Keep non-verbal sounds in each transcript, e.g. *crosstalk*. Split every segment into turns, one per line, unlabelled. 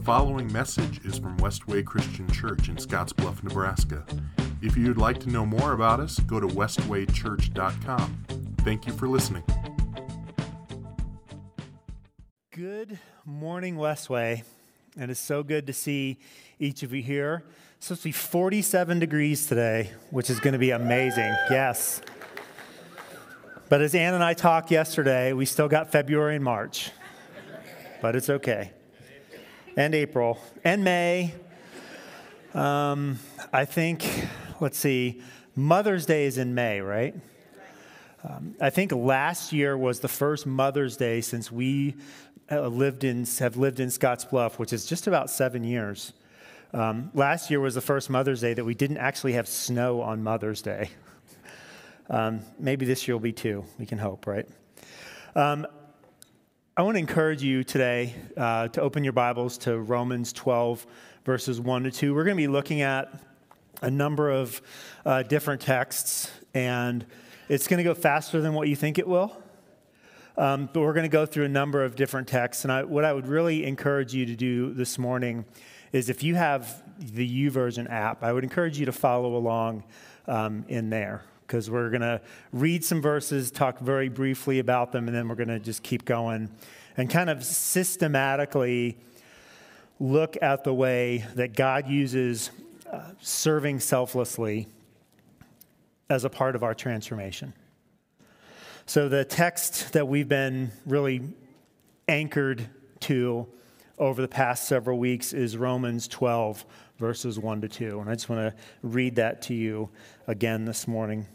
The following message is from Westway Christian Church in Scottsbluff, Nebraska. If you'd like to know more about us, go to westwaychurch.com. Thank you for listening.
Good morning, Westway. And it's so good to see each of you here. It's supposed to be 47 degrees today, which is going to be amazing. Yes. But as Ann and I talked yesterday, we still got February and March. But it's okay. And April and May. Um, I think, let's see, Mother's Day is in May, right? Um, I think last year was the first Mother's Day since we uh, lived in, have lived in Scottsbluff, which is just about seven years. Um, last year was the first Mother's Day that we didn't actually have snow on Mother's Day. *laughs* um, maybe this year will be too. We can hope, right? Um, I want to encourage you today uh, to open your Bibles to Romans 12, verses 1 to 2. We're going to be looking at a number of uh, different texts, and it's going to go faster than what you think it will. Um, but we're going to go through a number of different texts. And I, what I would really encourage you to do this morning is if you have the YouVersion app, I would encourage you to follow along um, in there because we're going to read some verses, talk very briefly about them, and then we're going to just keep going and kind of systematically look at the way that God uses uh, serving selflessly as a part of our transformation. So, the text that we've been really anchored to over the past several weeks is Romans 12, verses 1 to 2. And I just want to read that to you again this morning.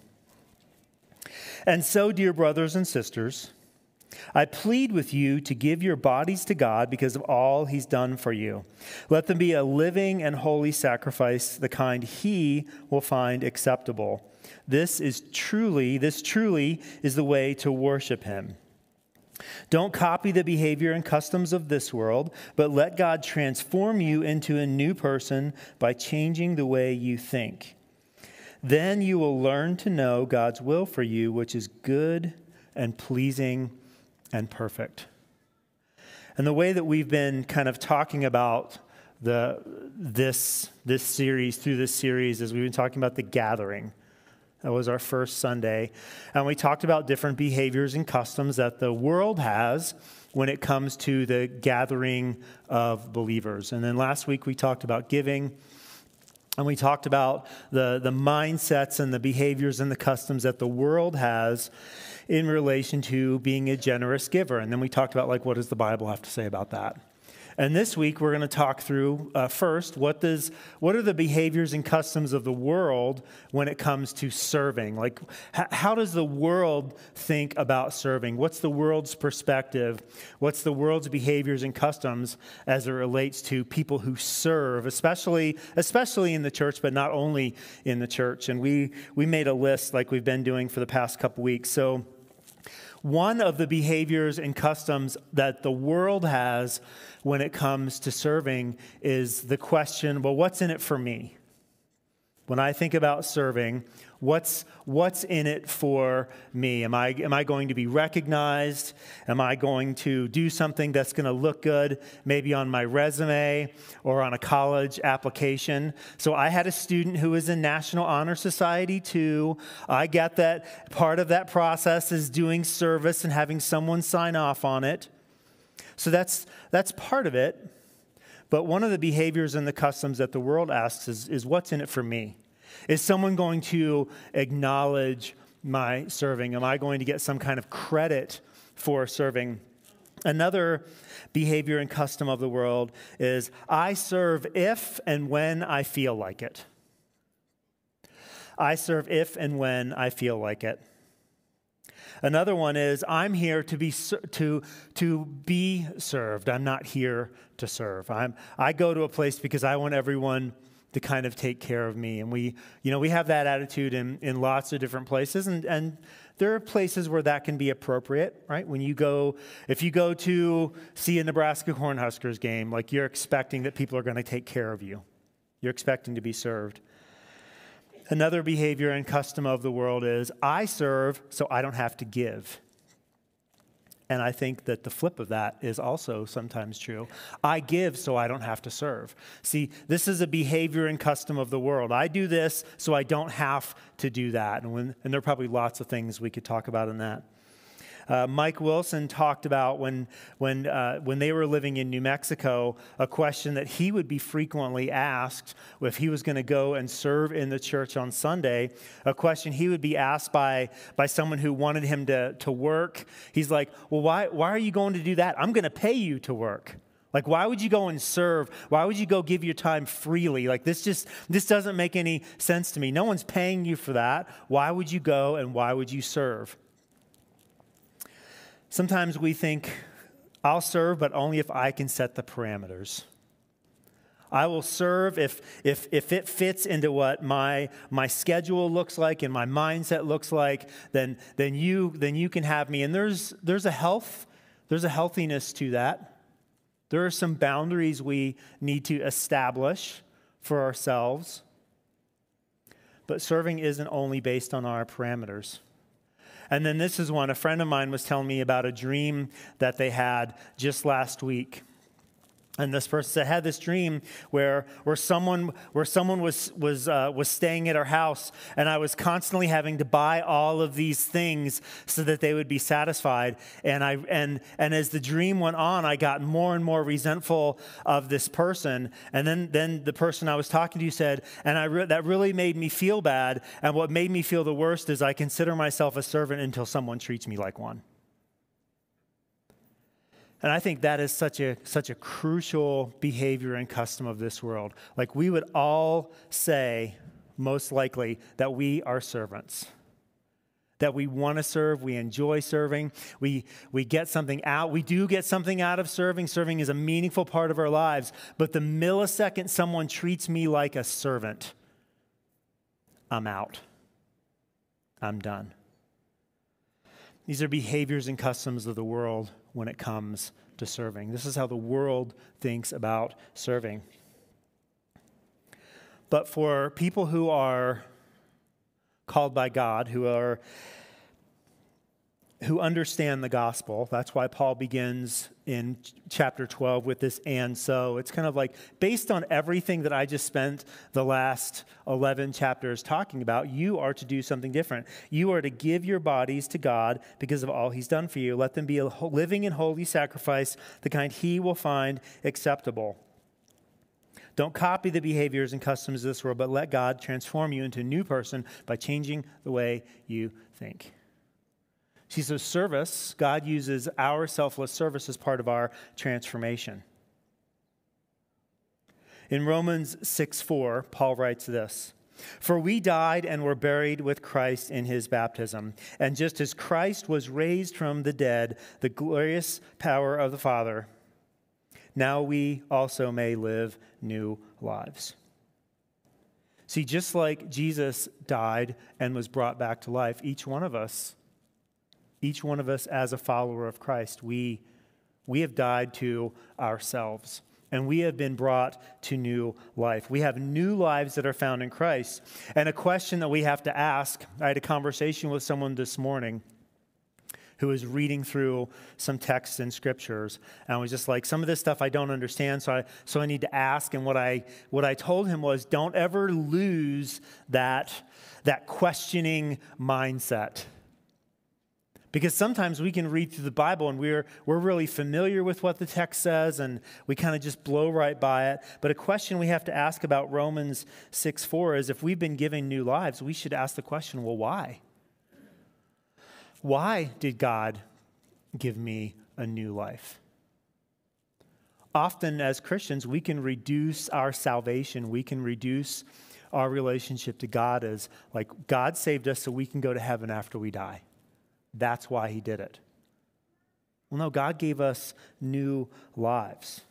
And so, dear brothers and sisters, I plead with you to give your bodies to God because of all he's done for you. Let them be a living and holy sacrifice, the kind he will find acceptable. This is truly, this truly is the way to worship him. Don't copy the behavior and customs of this world, but let God transform you into a new person by changing the way you think. Then you will learn to know God's will for you, which is good and pleasing and perfect. And the way that we've been kind of talking about the, this, this series, through this series, is we've been talking about the gathering that was our first Sunday. And we talked about different behaviors and customs that the world has when it comes to the gathering of believers. And then last week we talked about giving. And we talked about the, the mindsets and the behaviors and the customs that the world has in relation to being a generous giver. And then we talked about, like, what does the Bible have to say about that? And this week, we're going to talk through uh, first what, does, what are the behaviors and customs of the world when it comes to serving? Like, h- how does the world think about serving? What's the world's perspective? What's the world's behaviors and customs as it relates to people who serve, especially, especially in the church, but not only in the church? And we, we made a list like we've been doing for the past couple weeks. So, one of the behaviors and customs that the world has when it comes to serving is the question well, what's in it for me? When I think about serving, what's, what's in it for me? Am I, am I going to be recognized? Am I going to do something that's going to look good, maybe on my resume or on a college application? So I had a student who was in National Honor Society too. I get that part of that process is doing service and having someone sign off on it. So that's, that's part of it. But one of the behaviors and the customs that the world asks is, is what's in it for me? Is someone going to acknowledge my serving? Am I going to get some kind of credit for serving? Another behavior and custom of the world is I serve if and when I feel like it. I serve if and when I feel like it. Another one is I'm here to be to to be served. I'm not here to serve. I'm I go to a place because I want everyone to kind of take care of me. And we, you know, we have that attitude in, in lots of different places. And, and there are places where that can be appropriate, right? When you go, if you go to see a Nebraska Cornhuskers game, like you're expecting that people are going to take care of you. You're expecting to be served. Another behavior and custom of the world is I serve so I don't have to give. And I think that the flip of that is also sometimes true. I give so I don't have to serve. See, this is a behavior and custom of the world. I do this so I don't have to do that. And, when, and there are probably lots of things we could talk about in that. Uh, Mike Wilson talked about when, when, uh, when they were living in New Mexico, a question that he would be frequently asked if he was going to go and serve in the church on Sunday. A question he would be asked by, by someone who wanted him to, to work. He's like, Well, why, why are you going to do that? I'm going to pay you to work. Like, why would you go and serve? Why would you go give your time freely? Like, this just, this doesn't make any sense to me. No one's paying you for that. Why would you go and why would you serve? Sometimes we think, I'll serve, but only if I can set the parameters. I will serve if, if, if it fits into what my, my schedule looks like and my mindset looks like, then, then, you, then you can have me. And there's, there's a health, there's a healthiness to that. There are some boundaries we need to establish for ourselves. But serving isn't only based on our parameters. And then this is one a friend of mine was telling me about a dream that they had just last week. And this person said, had this dream where, where someone, where someone was, was, uh, was staying at our house, and I was constantly having to buy all of these things so that they would be satisfied. And, I, and, and as the dream went on, I got more and more resentful of this person. And then, then the person I was talking to said, and I re- that really made me feel bad. And what made me feel the worst is I consider myself a servant until someone treats me like one. And I think that is such a, such a crucial behavior and custom of this world. Like we would all say, most likely, that we are servants. That we want to serve, we enjoy serving, we, we get something out. We do get something out of serving. Serving is a meaningful part of our lives. But the millisecond someone treats me like a servant, I'm out. I'm done. These are behaviors and customs of the world when it comes to serving. This is how the world thinks about serving. But for people who are called by God, who are who understand the gospel. That's why Paul begins in chapter 12 with this and so. It's kind of like based on everything that I just spent the last 11 chapters talking about, you are to do something different. You are to give your bodies to God because of all he's done for you. Let them be a living and holy sacrifice, the kind he will find acceptable. Don't copy the behaviors and customs of this world, but let God transform you into a new person by changing the way you think. See, so service, God uses our selfless service as part of our transformation. In Romans 6 4, Paul writes this For we died and were buried with Christ in his baptism. And just as Christ was raised from the dead, the glorious power of the Father, now we also may live new lives. See, just like Jesus died and was brought back to life, each one of us each one of us as a follower of Christ, we, we have died to ourselves and we have been brought to new life. We have new lives that are found in Christ. And a question that we have to ask I had a conversation with someone this morning who was reading through some texts in scriptures and was just like some of this stuff i don't understand so i so i need to ask and what i what i told him was don't ever lose that that questioning mindset because sometimes we can read through the Bible and we're, we're really familiar with what the text says and we kind of just blow right by it. But a question we have to ask about Romans 6 4 is if we've been given new lives, we should ask the question well, why? Why did God give me a new life? Often, as Christians, we can reduce our salvation, we can reduce our relationship to God as like God saved us so we can go to heaven after we die. That's why he did it. Well, no, God gave us new lives.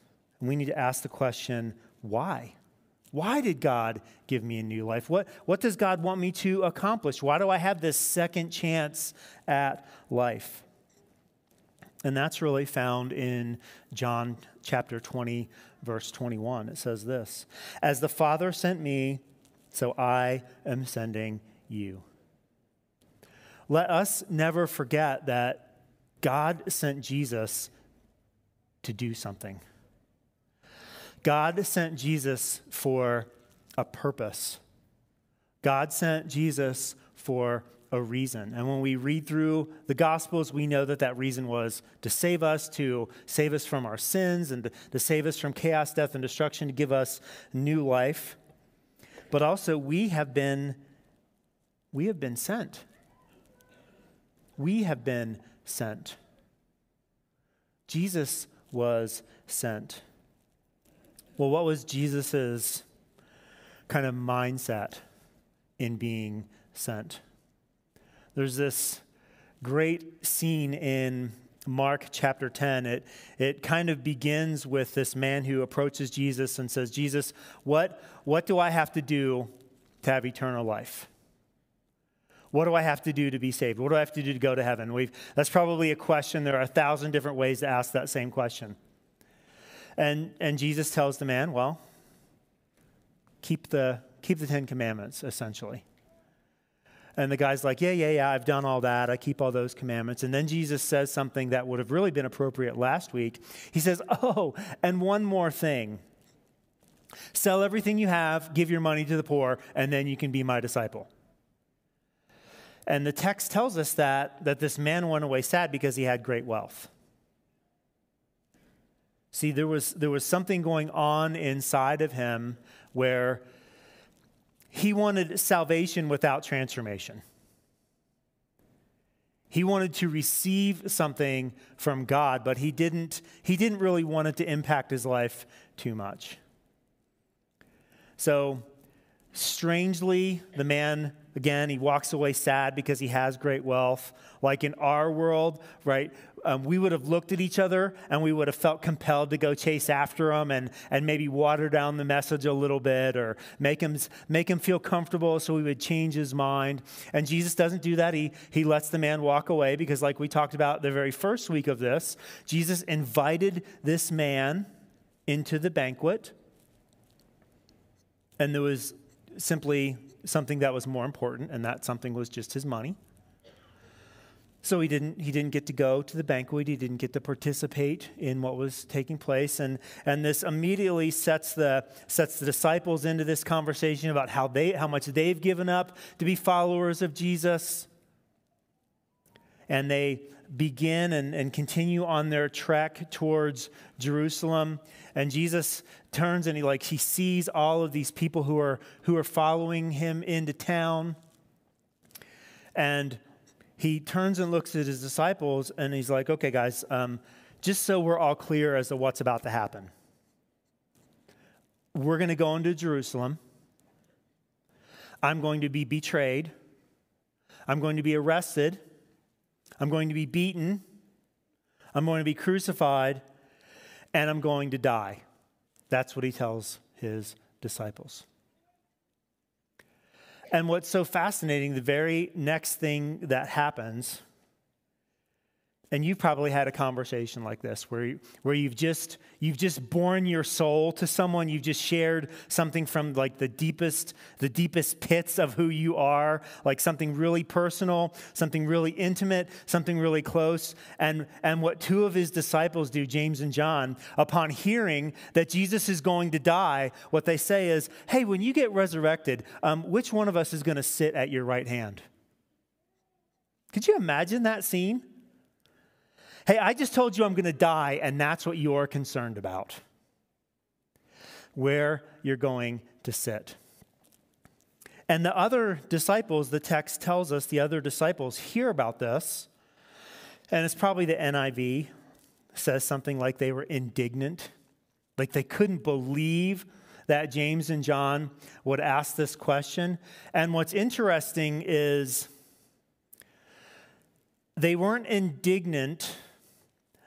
And we need to ask the question why? Why did God give me a new life? What, what does God want me to accomplish? Why do I have this second chance at life? And that's really found in John chapter 20, verse 21. It says this As the Father sent me, so I am sending you let us never forget that God sent Jesus to do something. God sent Jesus for a purpose. God sent Jesus for a reason. And when we read through the Gospels, we know that that reason was to save us, to save us from our sins, and to, to save us from chaos, death, and destruction, to give us new life. But also, we have been, we have been sent. We have been sent. Jesus was sent. Well, what was Jesus's kind of mindset in being sent? There's this great scene in Mark chapter 10. It, it kind of begins with this man who approaches Jesus and says, Jesus, what, what do I have to do to have eternal life? What do I have to do to be saved? What do I have to do to go to heaven? We've, that's probably a question. There are a thousand different ways to ask that same question. And, and Jesus tells the man, well, keep the, keep the Ten Commandments, essentially. And the guy's like, Yeah, yeah, yeah, I've done all that. I keep all those commandments. And then Jesus says something that would have really been appropriate last week. He says, Oh, and one more thing sell everything you have, give your money to the poor, and then you can be my disciple. And the text tells us that, that this man went away sad because he had great wealth. See, there was, there was something going on inside of him where he wanted salvation without transformation. He wanted to receive something from God, but he didn't, he didn't really want it to impact his life too much. So, strangely, the man Again, he walks away sad because he has great wealth. Like in our world, right, um, we would have looked at each other and we would have felt compelled to go chase after him and, and maybe water down the message a little bit or make him, make him feel comfortable so he would change his mind. And Jesus doesn't do that. He, he lets the man walk away because, like we talked about the very first week of this, Jesus invited this man into the banquet. And there was simply something that was more important, and that something was just his money. So he didn't, he didn't get to go to the banquet. He didn't get to participate in what was taking place. And, and this immediately sets the, sets the disciples into this conversation about how, they, how much they've given up to be followers of Jesus. And they begin and, and continue on their trek towards Jerusalem. And Jesus turns and he like he sees all of these people who are who are following him into town. And he turns and looks at his disciples and he's like, okay, guys, um, just so we're all clear as to what's about to happen. We're going to go into Jerusalem. I'm going to be betrayed. I'm going to be arrested. I'm going to be beaten. I'm going to be crucified. And I'm going to die. That's what he tells his disciples. And what's so fascinating, the very next thing that happens and you've probably had a conversation like this where, where you've, just, you've just borne your soul to someone. You've just shared something from like the deepest, the deepest pits of who you are, like something really personal, something really intimate, something really close. And, and what two of his disciples do, James and John, upon hearing that Jesus is going to die, what they say is, hey, when you get resurrected, um, which one of us is going to sit at your right hand? Could you imagine that scene? Hey, I just told you I'm going to die, and that's what you're concerned about. Where you're going to sit. And the other disciples, the text tells us, the other disciples hear about this, and it's probably the NIV says something like they were indignant, like they couldn't believe that James and John would ask this question. And what's interesting is they weren't indignant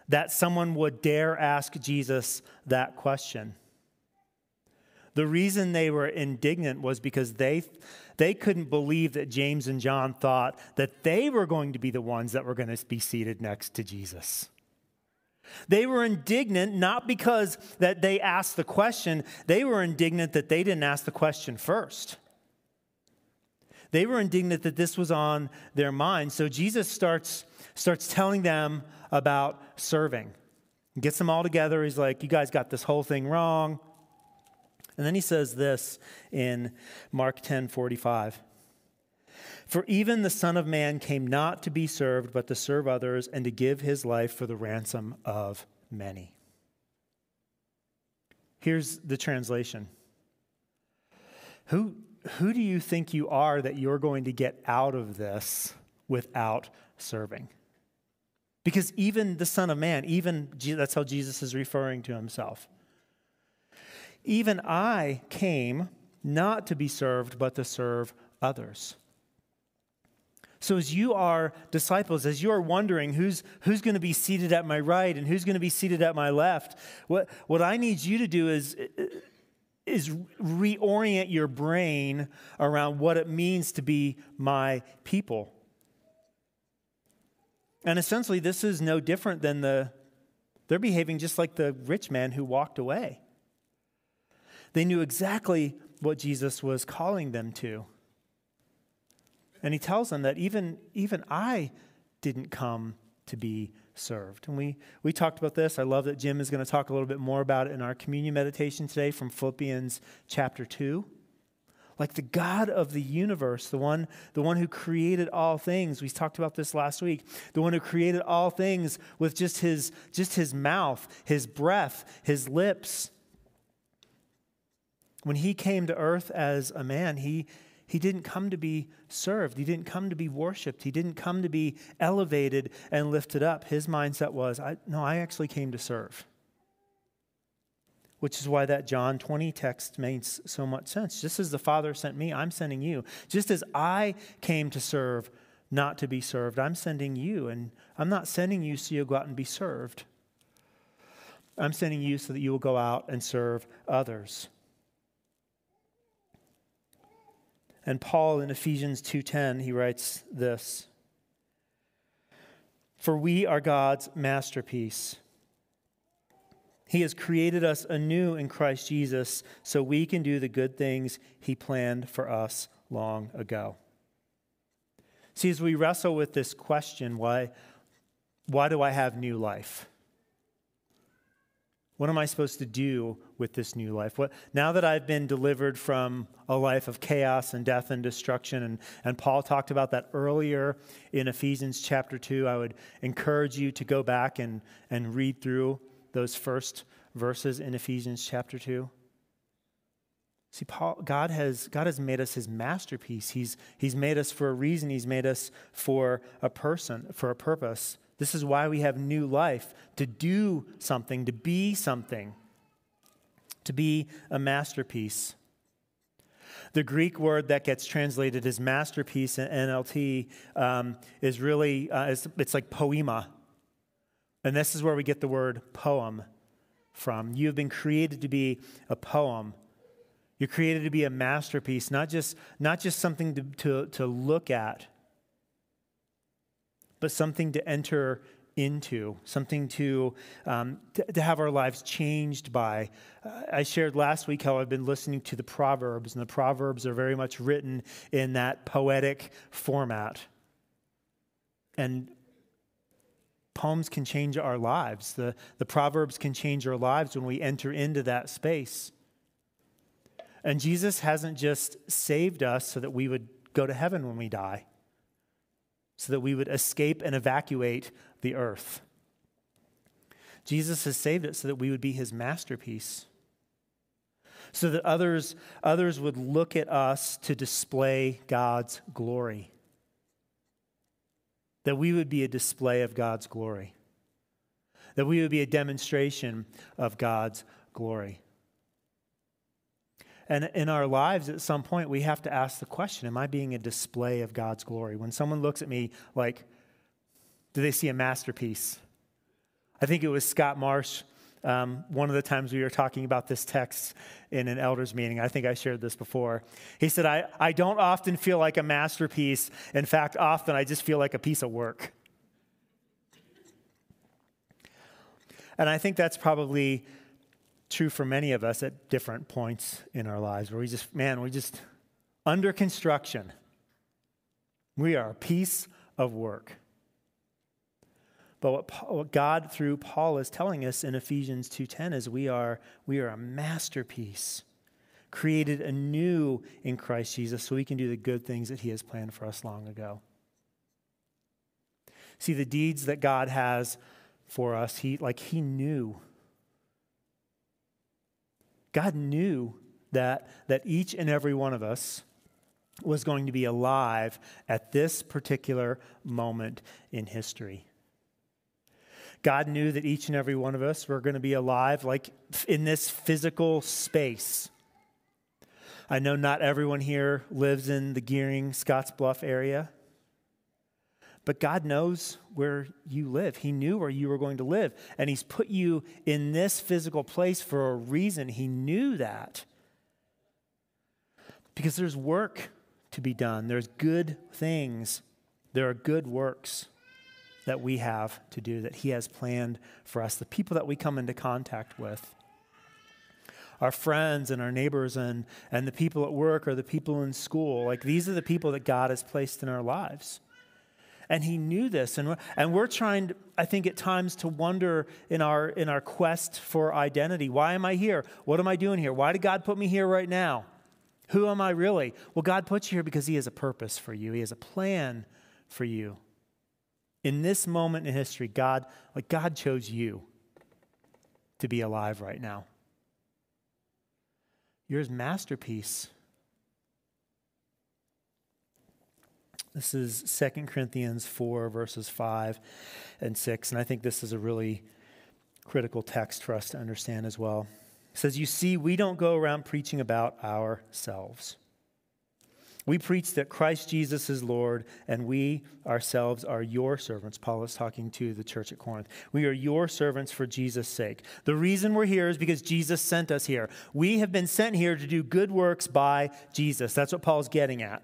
that someone would dare ask Jesus that question. The reason they were indignant was because they, they couldn't believe that James and John thought that they were going to be the ones that were going to be seated next to Jesus. They were indignant not because that they asked the question, they were indignant that they didn't ask the question first. They were indignant that this was on their mind. So Jesus starts, starts telling them about serving. He gets them all together. He's like, You guys got this whole thing wrong. And then he says this in Mark 10 45. For even the Son of Man came not to be served, but to serve others and to give his life for the ransom of many. Here's the translation Who, who do you think you are that you're going to get out of this without serving? Because even the Son of Man, even that's how Jesus is referring to himself. Even I came not to be served, but to serve others. So, as you are disciples, as you are wondering who's, who's going to be seated at my right and who's going to be seated at my left, what, what I need you to do is, is reorient your brain around what it means to be my people. And essentially, this is no different than the, they're behaving just like the rich man who walked away. They knew exactly what Jesus was calling them to. And he tells them that even, even I didn't come to be served. And we, we talked about this. I love that Jim is going to talk a little bit more about it in our communion meditation today from Philippians chapter 2 like the God of the universe, the one, the one who created all things. We talked about this last week. The one who created all things with just his, just his mouth, his breath, his lips. When he came to earth as a man, he, he didn't come to be served. He didn't come to be worshiped. He didn't come to be elevated and lifted up. His mindset was, I, no, I actually came to serve which is why that John 20 text makes so much sense. Just as the Father sent me, I'm sending you. Just as I came to serve, not to be served, I'm sending you. And I'm not sending you so you'll go out and be served. I'm sending you so that you will go out and serve others. And Paul in Ephesians 2:10 he writes this For we are God's masterpiece he has created us anew in Christ Jesus so we can do the good things He planned for us long ago. See, as we wrestle with this question, why, why do I have new life? What am I supposed to do with this new life? What, now that I've been delivered from a life of chaos and death and destruction, and, and Paul talked about that earlier in Ephesians chapter 2, I would encourage you to go back and, and read through those first verses in Ephesians chapter 2? See, Paul, God has, God has made us his masterpiece. He's, he's made us for a reason. He's made us for a person, for a purpose. This is why we have new life to do something, to be something, to be a masterpiece. The Greek word that gets translated as masterpiece in NLT um, is really, uh, it's, it's like poema. And this is where we get the word poem from. You have been created to be a poem. You're created to be a masterpiece, not just, not just something to, to, to look at, but something to enter into, something to, um, to, to, have our lives changed by. Uh, I shared last week how I've been listening to the Proverbs, and the Proverbs are very much written in that poetic format. And poems can change our lives. The, the Proverbs can change our lives when we enter into that space. And Jesus hasn't just saved us so that we would go to heaven when we die, so that we would escape and evacuate the earth. Jesus has saved it so that we would be his masterpiece, so that others, others would look at us to display God's glory that we would be a display of God's glory, that we would be a demonstration of God's glory. And in our lives, at some point, we have to ask the question Am I being a display of God's glory? When someone looks at me, like, do they see a masterpiece? I think it was Scott Marsh um, one of the times we were talking about this text in an elders meeting, I think I shared this before. He said, I, I don't often feel like a masterpiece. In fact, often I just feel like a piece of work. And I think that's probably true for many of us at different points in our lives where we just, man, we just under construction. We are a piece of work. But what, Paul, what, God through Paul is telling us in Ephesians 2:10 is we are we are a masterpiece created anew in Christ Jesus so we can do the good things that he has planned for us long ago. See the deeds that God has for us, he like he knew God knew that, that each and every one of us was going to be alive at this particular moment in history. God knew that each and every one of us were going to be alive, like in this physical space. I know not everyone here lives in the Gering, Scottsbluff area. But God knows where you live. He knew where you were going to live. And He's put you in this physical place for a reason. He knew that. Because there's work to be done, there's good things, there are good works that we have to do, that He has planned for us, the people that we come into contact with. Our friends and our neighbors and, and the people at work or the people in school. Like, these are the people that God has placed in our lives. And he knew this. And we're, and we're trying, I think, at times to wonder in our, in our quest for identity why am I here? What am I doing here? Why did God put me here right now? Who am I really? Well, God put you here because He has a purpose for you, He has a plan for you. In this moment in history, God, like God chose you to be alive right now. You're His masterpiece. This is 2 Corinthians 4, verses 5 and 6. And I think this is a really critical text for us to understand as well. It says, You see, we don't go around preaching about ourselves. We preach that Christ Jesus is Lord, and we ourselves are your servants. Paul is talking to the church at Corinth. We are your servants for Jesus' sake. The reason we're here is because Jesus sent us here. We have been sent here to do good works by Jesus. That's what Paul's getting at.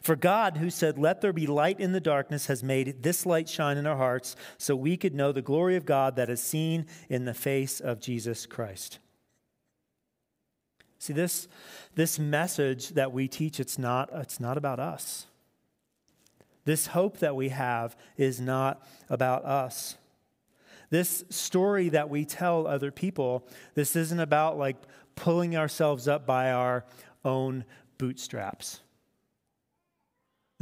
For God, who said, Let there be light in the darkness, has made this light shine in our hearts so we could know the glory of God that is seen in the face of Jesus Christ. See, this, this message that we teach, it's not, it's not about us. This hope that we have is not about us. This story that we tell other people, this isn't about like pulling ourselves up by our own bootstraps.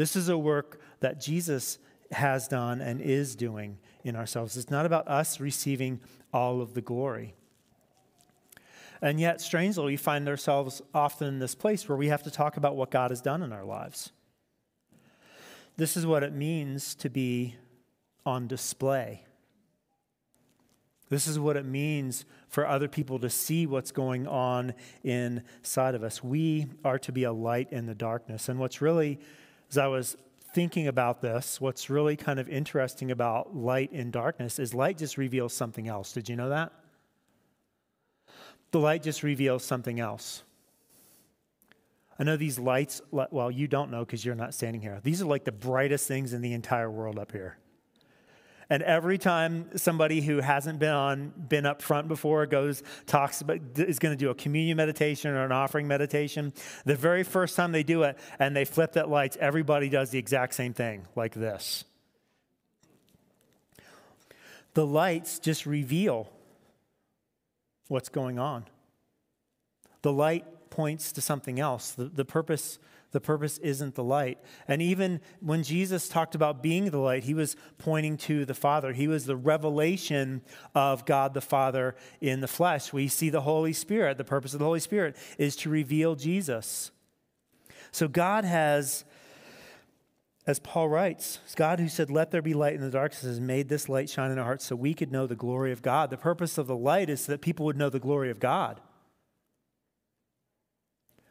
This is a work that Jesus has done and is doing in ourselves. It's not about us receiving all of the glory. And yet, strangely, we find ourselves often in this place where we have to talk about what God has done in our lives. This is what it means to be on display. This is what it means for other people to see what's going on inside of us. We are to be a light in the darkness. And what's really as I was thinking about this, what's really kind of interesting about light and darkness is light just reveals something else. Did you know that? The light just reveals something else. I know these lights, well, you don't know because you're not standing here. These are like the brightest things in the entire world up here. And every time somebody who hasn't been on, been up front before goes, talks about, is going to do a communion meditation or an offering meditation, the very first time they do it and they flip that lights, everybody does the exact same thing, like this. The lights just reveal what's going on. The light points to something else. The, the purpose the purpose isn't the light. And even when Jesus talked about being the light, he was pointing to the Father. He was the revelation of God the Father in the flesh. We see the Holy Spirit. The purpose of the Holy Spirit is to reveal Jesus. So God has, as Paul writes, God who said, Let there be light in the darkness, has made this light shine in our hearts so we could know the glory of God. The purpose of the light is so that people would know the glory of God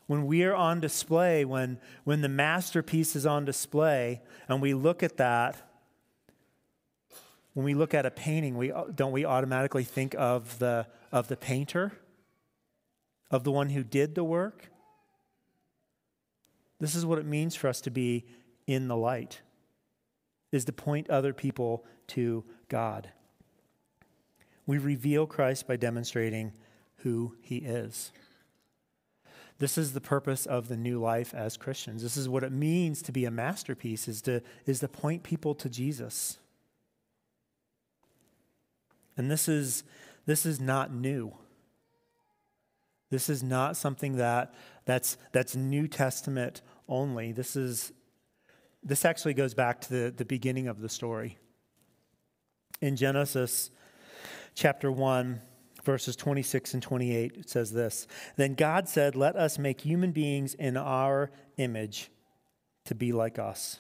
when we are on display, when, when the masterpiece is on display, and we look at that, when we look at a painting, we, don't we automatically think of the, of the painter, of the one who did the work? This is what it means for us to be in the light, is to point other people to God. We reveal Christ by demonstrating who he is. This is the purpose of the new life as Christians. This is what it means to be a masterpiece is to, is to point people to Jesus. And this is, this is not new. This is not something that, that's, that's New Testament only. This, is, this actually goes back to the, the beginning of the story. In Genesis chapter 1, verses 26 and 28, it says this Then God said, Let us make human beings in our image to be like us.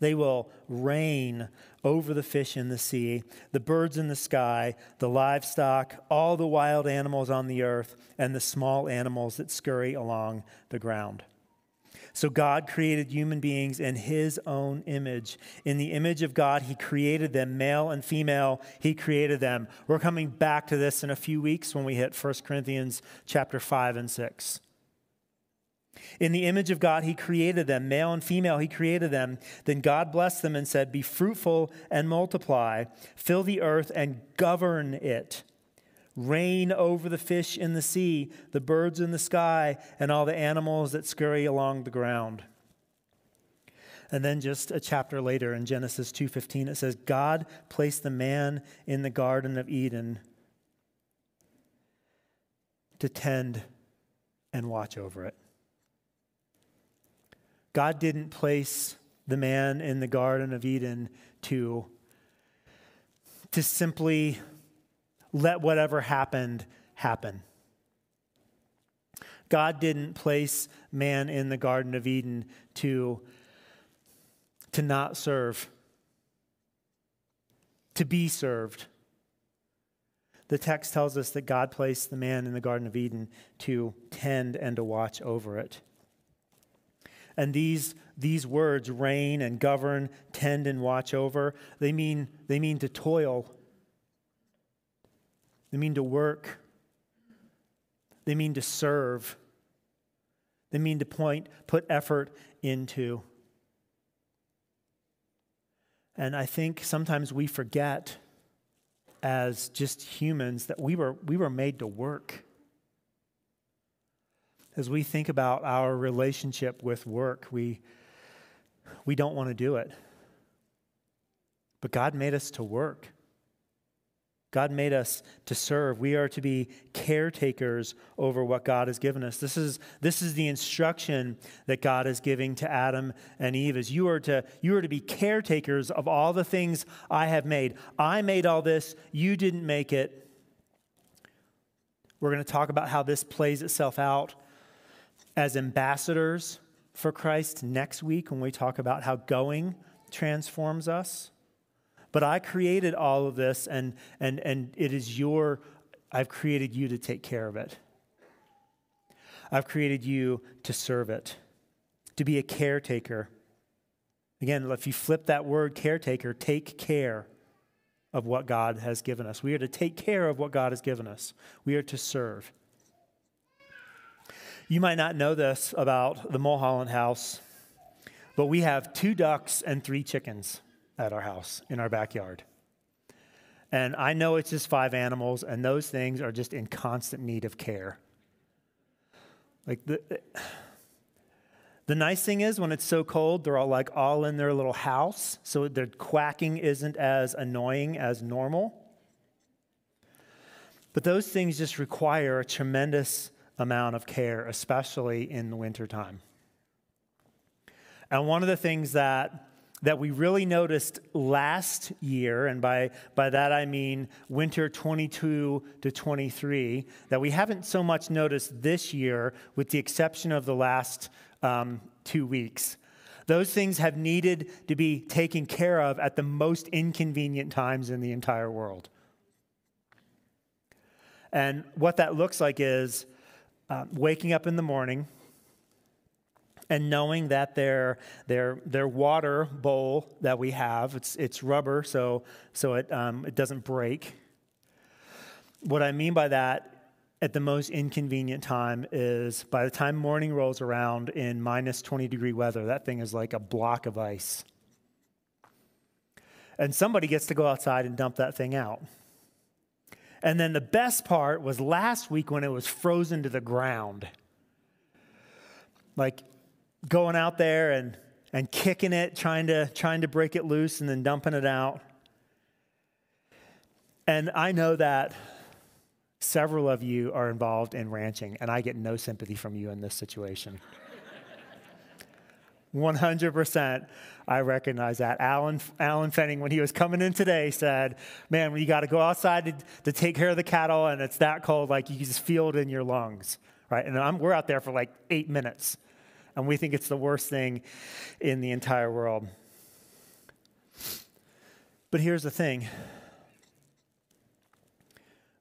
They will reign over the fish in the sea, the birds in the sky, the livestock, all the wild animals on the earth, and the small animals that scurry along the ground. So God created human beings in his own image. In the image of God, he created them, male and female, he created them. We're coming back to this in a few weeks when we hit 1 Corinthians chapter 5 and 6. In the image of God, he created them, male and female, he created them. Then God blessed them and said, Be fruitful and multiply, fill the earth and govern it. Reign over the fish in the sea, the birds in the sky, and all the animals that scurry along the ground. And then just a chapter later in Genesis 2:15 it says God placed the man in the garden of Eden to tend and watch over it. God didn't place the man in the Garden of Eden to, to simply let whatever happened happen. God didn't place man in the Garden of Eden to, to not serve, to be served. The text tells us that God placed the man in the Garden of Eden to tend and to watch over it. And these, these words, reign and govern, tend and watch over, they mean, they mean to toil. They mean to work. They mean to serve. They mean to point, put effort into. And I think sometimes we forget as just humans that we were, we were made to work as we think about our relationship with work, we, we don't want to do it. But God made us to work. God made us to serve. We are to be caretakers over what God has given us. This is, this is the instruction that God is giving to Adam and Eve is you are to you are to be caretakers of all the things I have made. I made all this, you didn't make it. We're going to talk about how this plays itself out as ambassadors for Christ next week when we talk about how going transforms us. But I created all of this, and, and, and it is your, I've created you to take care of it. I've created you to serve it, to be a caretaker. Again, if you flip that word caretaker, take care of what God has given us. We are to take care of what God has given us, we are to serve. You might not know this about the Mulholland house, but we have two ducks and three chickens at our house in our backyard. And I know it's just five animals, and those things are just in constant need of care. Like the, *sighs* the nice thing is when it's so cold, they're all like all in their little house, so their quacking isn't as annoying as normal. But those things just require a tremendous amount of care, especially in the wintertime. And one of the things that that we really noticed last year, and by, by that I mean winter 22 to 23, that we haven't so much noticed this year, with the exception of the last um, two weeks. Those things have needed to be taken care of at the most inconvenient times in the entire world. And what that looks like is uh, waking up in the morning and knowing that their, their, their water bowl that we have, it's, it's rubber, so, so it, um, it doesn't break. What I mean by that at the most inconvenient time is by the time morning rolls around in minus 20 degree weather, that thing is like a block of ice. And somebody gets to go outside and dump that thing out. And then the best part was last week when it was frozen to the ground. like going out there and, and kicking it, trying to, trying to break it loose and then dumping it out. And I know that several of you are involved in ranching, and I get no sympathy from you in this situation. *laughs* 100%. I recognize that. Alan, Alan Fenning, when he was coming in today, said, Man, when you got to go outside to, to take care of the cattle and it's that cold, like you just feel it in your lungs, right? And I'm, we're out there for like eight minutes, and we think it's the worst thing in the entire world. But here's the thing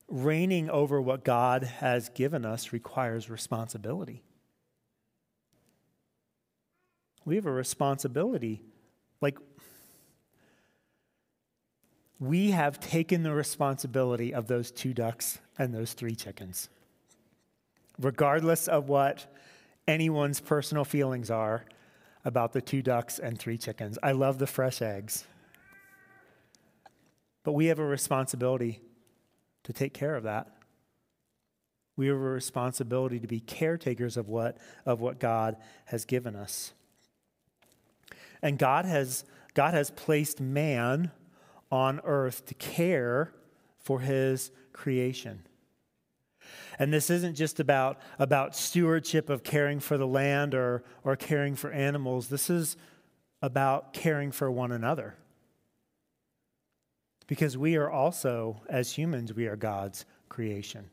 reigning over what God has given us requires responsibility. We have a responsibility. Like, we have taken the responsibility of those two ducks and those three chickens. Regardless of what anyone's personal feelings are about the two ducks and three chickens. I love the fresh eggs. But we have a responsibility to take care of that. We have a responsibility to be caretakers of what, of what God has given us. And God has, God has placed man on earth to care for his creation. And this isn't just about, about stewardship of caring for the land or, or caring for animals. This is about caring for one another. Because we are also, as humans, we are God's creation.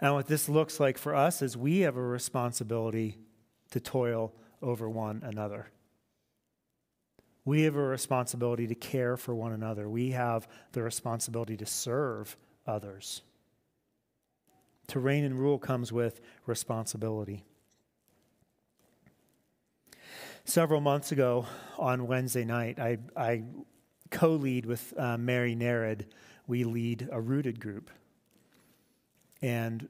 And what this looks like for us is we have a responsibility to toil over one another. We have a responsibility to care for one another. We have the responsibility to serve others. To reign and rule comes with responsibility. Several months ago on Wednesday night, I, I co lead with uh, Mary Narid. We lead a rooted group. And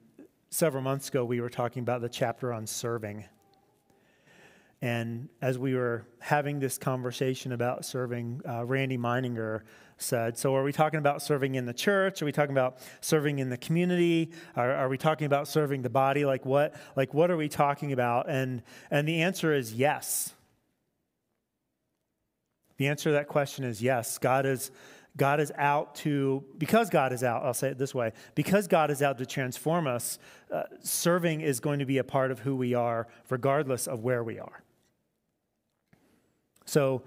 several months ago, we were talking about the chapter on serving. And as we were having this conversation about serving, uh, Randy Meininger said, So, are we talking about serving in the church? Are we talking about serving in the community? Are, are, we talking about serving the body? Like what, like, what are we talking about? And, and the answer is yes. The answer to that question is yes. God is, God is out to, because God is out, I'll say it this way, because God is out to transform us, uh, serving is going to be a part of who we are, regardless of where we are. So,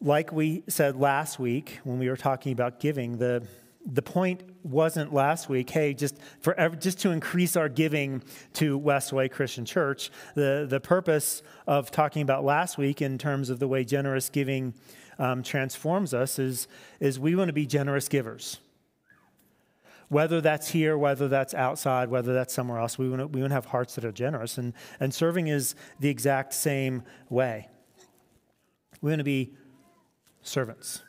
like we said last week when we were talking about giving, the, the point wasn't last week, hey, just, for, just to increase our giving to Westway Christian Church. The, the purpose of talking about last week in terms of the way generous giving um, transforms us is, is we want to be generous givers. Whether that's here, whether that's outside, whether that's somewhere else, we want to, we want to have hearts that are generous. And, and serving is the exact same way. We want to be servants.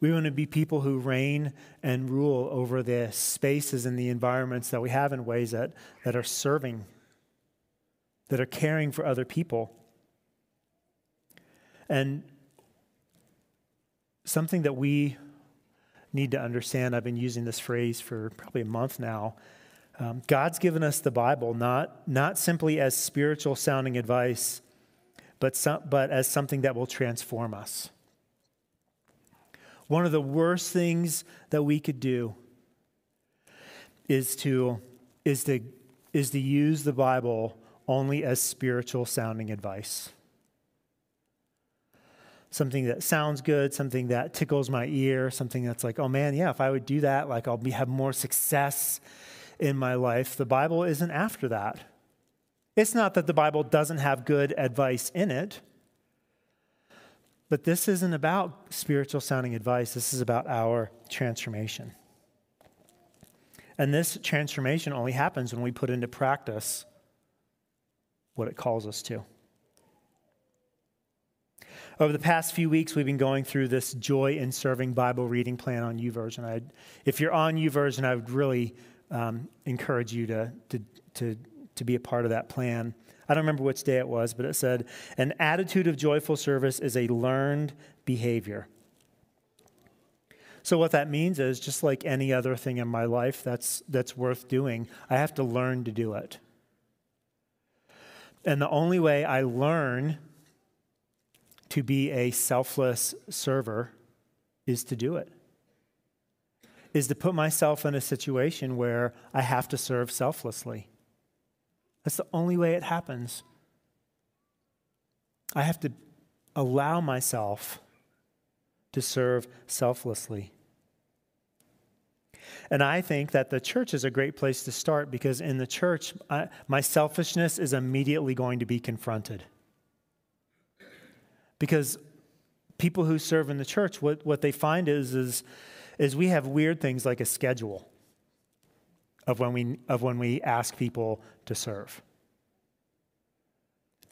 We want to be people who reign and rule over the spaces and the environments that we have in ways that, that are serving, that are caring for other people. And something that we need to understand, I've been using this phrase for probably a month now. Um, God's given us the Bible not, not simply as spiritual sounding advice, but, some, but as something that will transform us. One of the worst things that we could do is to, is to, is to use the Bible only as spiritual sounding advice. Something that sounds good, something that tickles my ear, something that's like, oh man, yeah, if I would do that, like I'll be, have more success in my life. The Bible isn't after that. It's not that the Bible doesn't have good advice in it, but this isn't about spiritual sounding advice. This is about our transformation. And this transformation only happens when we put into practice what it calls us to. Over the past few weeks, we've been going through this Joy in Serving Bible reading plan on YouVersion. I'd, if you're on YouVersion, I would really um, encourage you to, to, to to be a part of that plan. I don't remember which day it was, but it said, an attitude of joyful service is a learned behavior. So what that means is just like any other thing in my life that's that's worth doing, I have to learn to do it. And the only way I learn to be a selfless server is to do it, is to put myself in a situation where I have to serve selflessly. That's the only way it happens. I have to allow myself to serve selflessly. And I think that the church is a great place to start because in the church, I, my selfishness is immediately going to be confronted. Because people who serve in the church, what, what they find is, is, is we have weird things like a schedule of when we, of when we ask people to serve.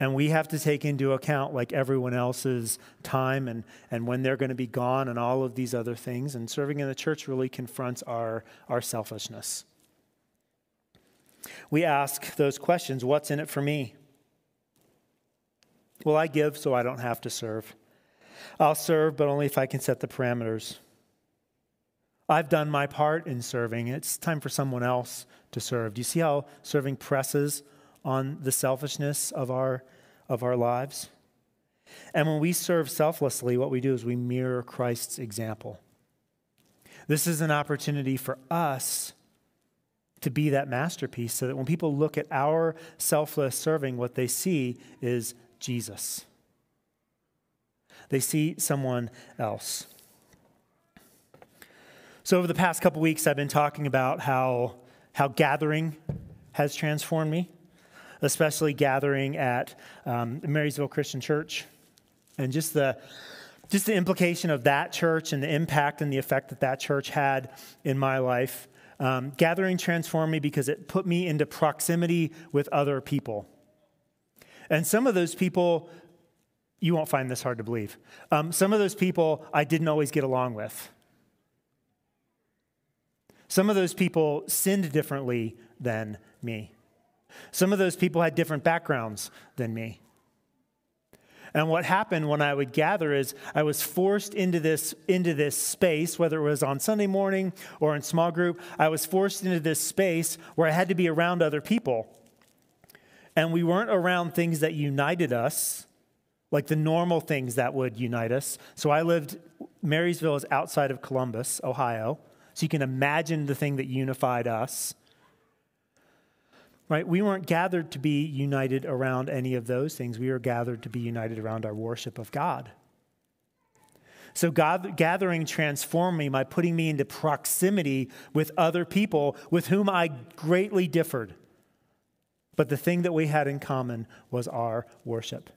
And we have to take into account, like everyone else's time and, and when they're going to be gone and all of these other things. And serving in the church really confronts our, our selfishness. We ask those questions what's in it for me? Will I give so I don't have to serve? I'll serve, but only if I can set the parameters. I've done my part in serving. It's time for someone else to serve. Do you see how serving presses on the selfishness of our, of our lives? And when we serve selflessly, what we do is we mirror Christ's example. This is an opportunity for us to be that masterpiece so that when people look at our selfless serving, what they see is Jesus. They see someone else. So, over the past couple weeks, I've been talking about how, how gathering has transformed me especially gathering at um, Marysville Christian Church. And just the, just the implication of that church and the impact and the effect that that church had in my life. Um, gathering transformed me because it put me into proximity with other people. And some of those people, you won't find this hard to believe. Um, some of those people I didn't always get along with. Some of those people sinned differently than me. Some of those people had different backgrounds than me. And what happened when I would gather is I was forced into this, into this space, whether it was on Sunday morning or in small group, I was forced into this space where I had to be around other people. And we weren't around things that united us, like the normal things that would unite us. So I lived, Marysville is outside of Columbus, Ohio. So you can imagine the thing that unified us right? We weren't gathered to be united around any of those things. We were gathered to be united around our worship of God. So, God, gathering transformed me by putting me into proximity with other people with whom I greatly differed. But the thing that we had in common was our worship.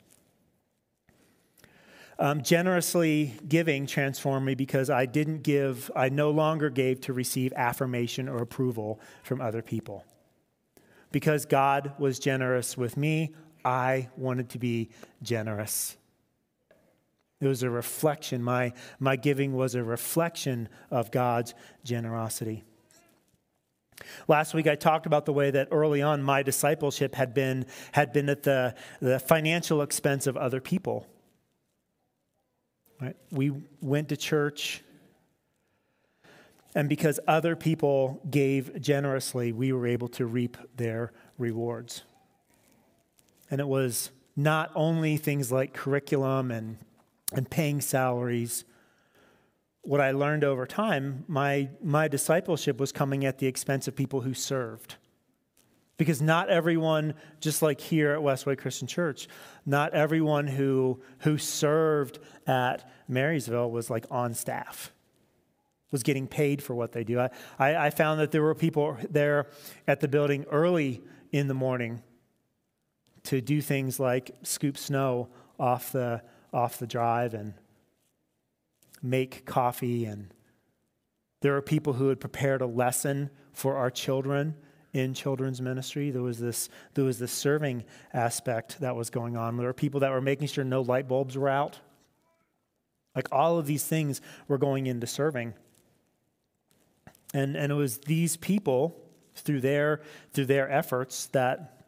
Um, generously giving transformed me because I didn't give, I no longer gave to receive affirmation or approval from other people because God was generous with me, I wanted to be generous. It was a reflection. My, my giving was a reflection of God's generosity. Last week, I talked about the way that early on my discipleship had been, had been at the, the financial expense of other people. Right? We went to church and because other people gave generously, we were able to reap their rewards. And it was not only things like curriculum and, and paying salaries. What I learned over time, my, my discipleship was coming at the expense of people who served. Because not everyone, just like here at Westway Christian Church, not everyone who, who served at Marysville was like on staff was getting paid for what they do. I, I, I found that there were people there at the building early in the morning to do things like scoop snow off the, off the drive and make coffee. And there were people who had prepared a lesson for our children in children's ministry. There was this, there was this serving aspect that was going on. There were people that were making sure no light bulbs were out. Like all of these things were going into serving. And, and it was these people, through their, through their efforts, that,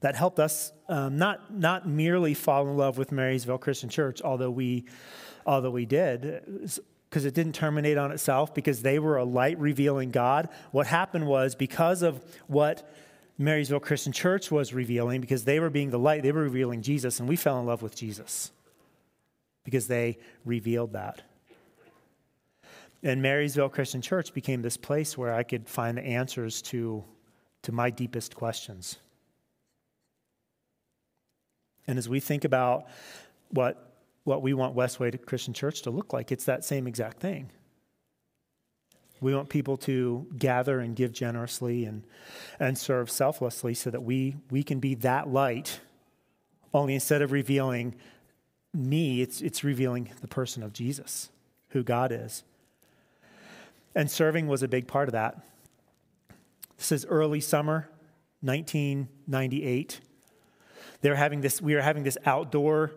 that helped us um, not, not merely fall in love with Marysville Christian Church, although we, although we did, because it didn't terminate on itself, because they were a light revealing God. What happened was because of what Marysville Christian Church was revealing because they were being the light, they were revealing Jesus, and we fell in love with Jesus because they revealed that. And Marysville Christian Church became this place where I could find the answers to, to my deepest questions. And as we think about what, what we want Westway Christian Church to look like, it's that same exact thing. We want people to gather and give generously and, and serve selflessly so that we, we can be that light. Only instead of revealing me, it's, it's revealing the person of Jesus, who God is. And serving was a big part of that. This is early summer, 1998. They're having this, we are having this outdoor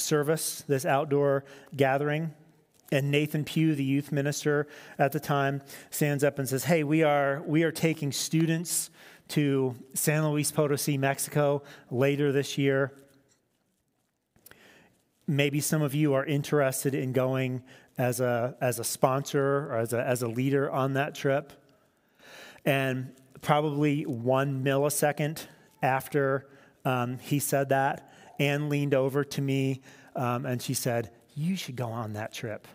service, this outdoor gathering. And Nathan Pugh, the youth minister at the time, stands up and says, Hey, we are, we are taking students to San Luis Potosi, Mexico later this year. Maybe some of you are interested in going as a, as a sponsor or as a, as a leader on that trip. And probably one millisecond after um, he said that, Anne leaned over to me um, and she said, You should go on that trip.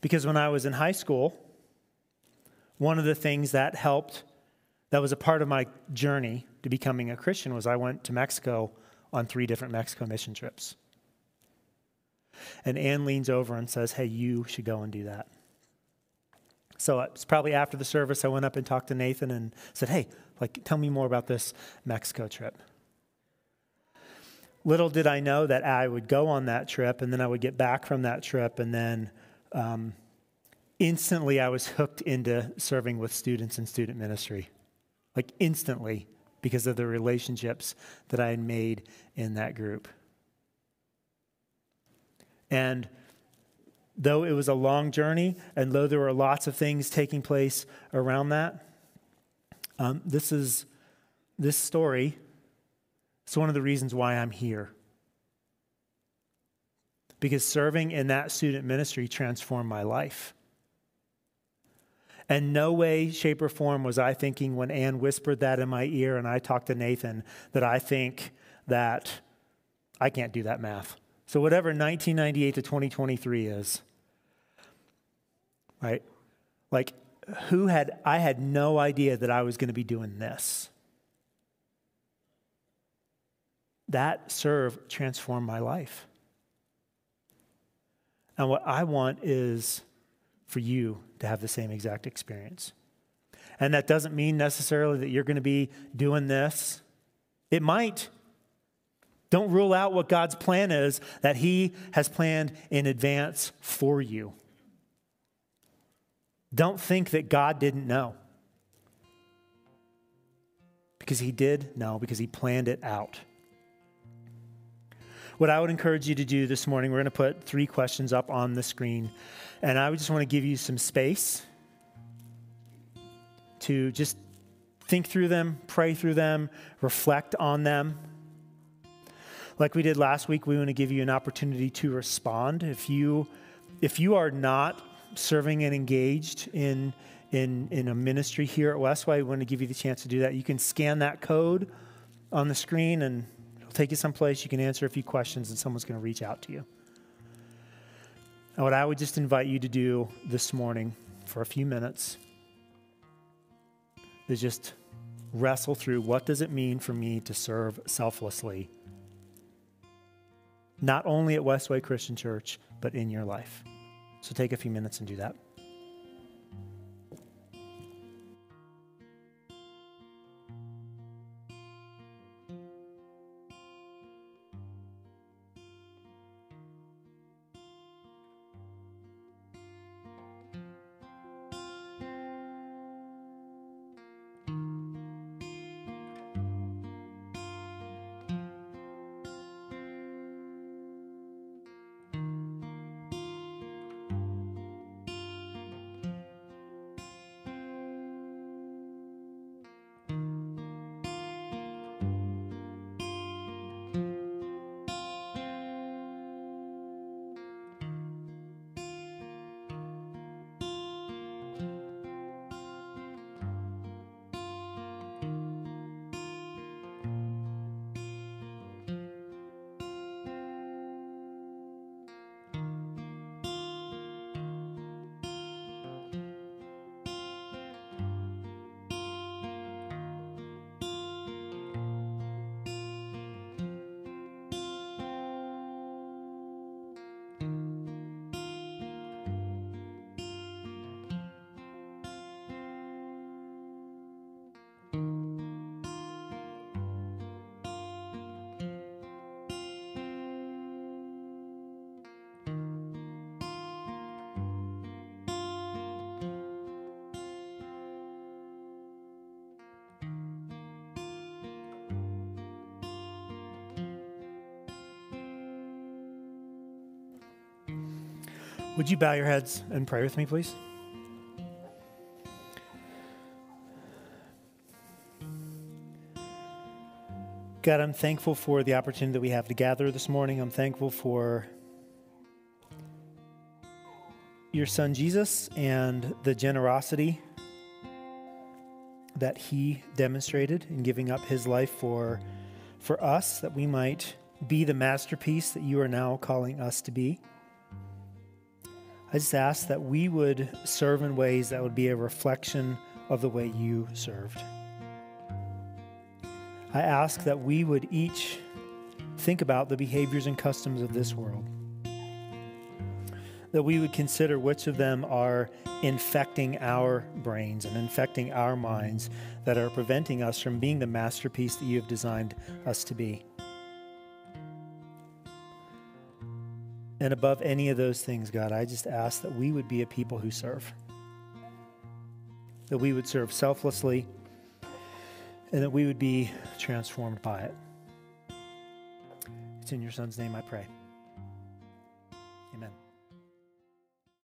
Because when I was in high school, one of the things that helped, that was a part of my journey to becoming a Christian, was I went to Mexico on three different Mexico mission trips. And Anne leans over and says, Hey, you should go and do that. So it's probably after the service, I went up and talked to Nathan and said, Hey, like, tell me more about this Mexico trip. Little did I know that I would go on that trip and then I would get back from that trip and then um, instantly I was hooked into serving with students in student ministry. Like instantly because of the relationships that I had made in that group. And though it was a long journey, and though there were lots of things taking place around that, um, this is this story. It's one of the reasons why I'm here. Because serving in that student ministry transformed my life. And no way, shape, or form was I thinking when Anne whispered that in my ear and I talked to Nathan that I think that I can't do that math. So, whatever 1998 to 2023 is, right? Like, who had, I had no idea that I was going to be doing this. That serve transformed my life. And what I want is for you to have the same exact experience. And that doesn't mean necessarily that you're going to be doing this. It might. Don't rule out what God's plan is that He has planned in advance for you. Don't think that God didn't know. Because He did know, because He planned it out. What I would encourage you to do this morning, we're going to put three questions up on the screen. And I would just want to give you some space to just think through them, pray through them, reflect on them. Like we did last week, we want to give you an opportunity to respond. If you if you are not serving and engaged in in in a ministry here at Westway, we want to give you the chance to do that. You can scan that code on the screen and it'll take you someplace. You can answer a few questions and someone's going to reach out to you. And what I would just invite you to do this morning for a few minutes is just wrestle through what does it mean for me to serve selflessly not only at Westway Christian Church, but in your life. So take a few minutes and do that. Would you bow your heads and pray with me, please? God, I'm thankful for the opportunity that we have to gather this morning. I'm thankful for your son Jesus and the generosity that he demonstrated in giving up his life for, for us, that we might be the masterpiece that you are now calling us to be. I just ask that we would serve in ways that would be a reflection of the way you served. I ask that we would each think about the behaviors and customs of this world. That we would consider which of them are infecting our brains and infecting our minds that are preventing us from being the masterpiece that you have designed us to be. And above any of those things, God, I just ask that we would be a people who serve. That we would serve selflessly and that we would be transformed by it. It's in your son's name I pray.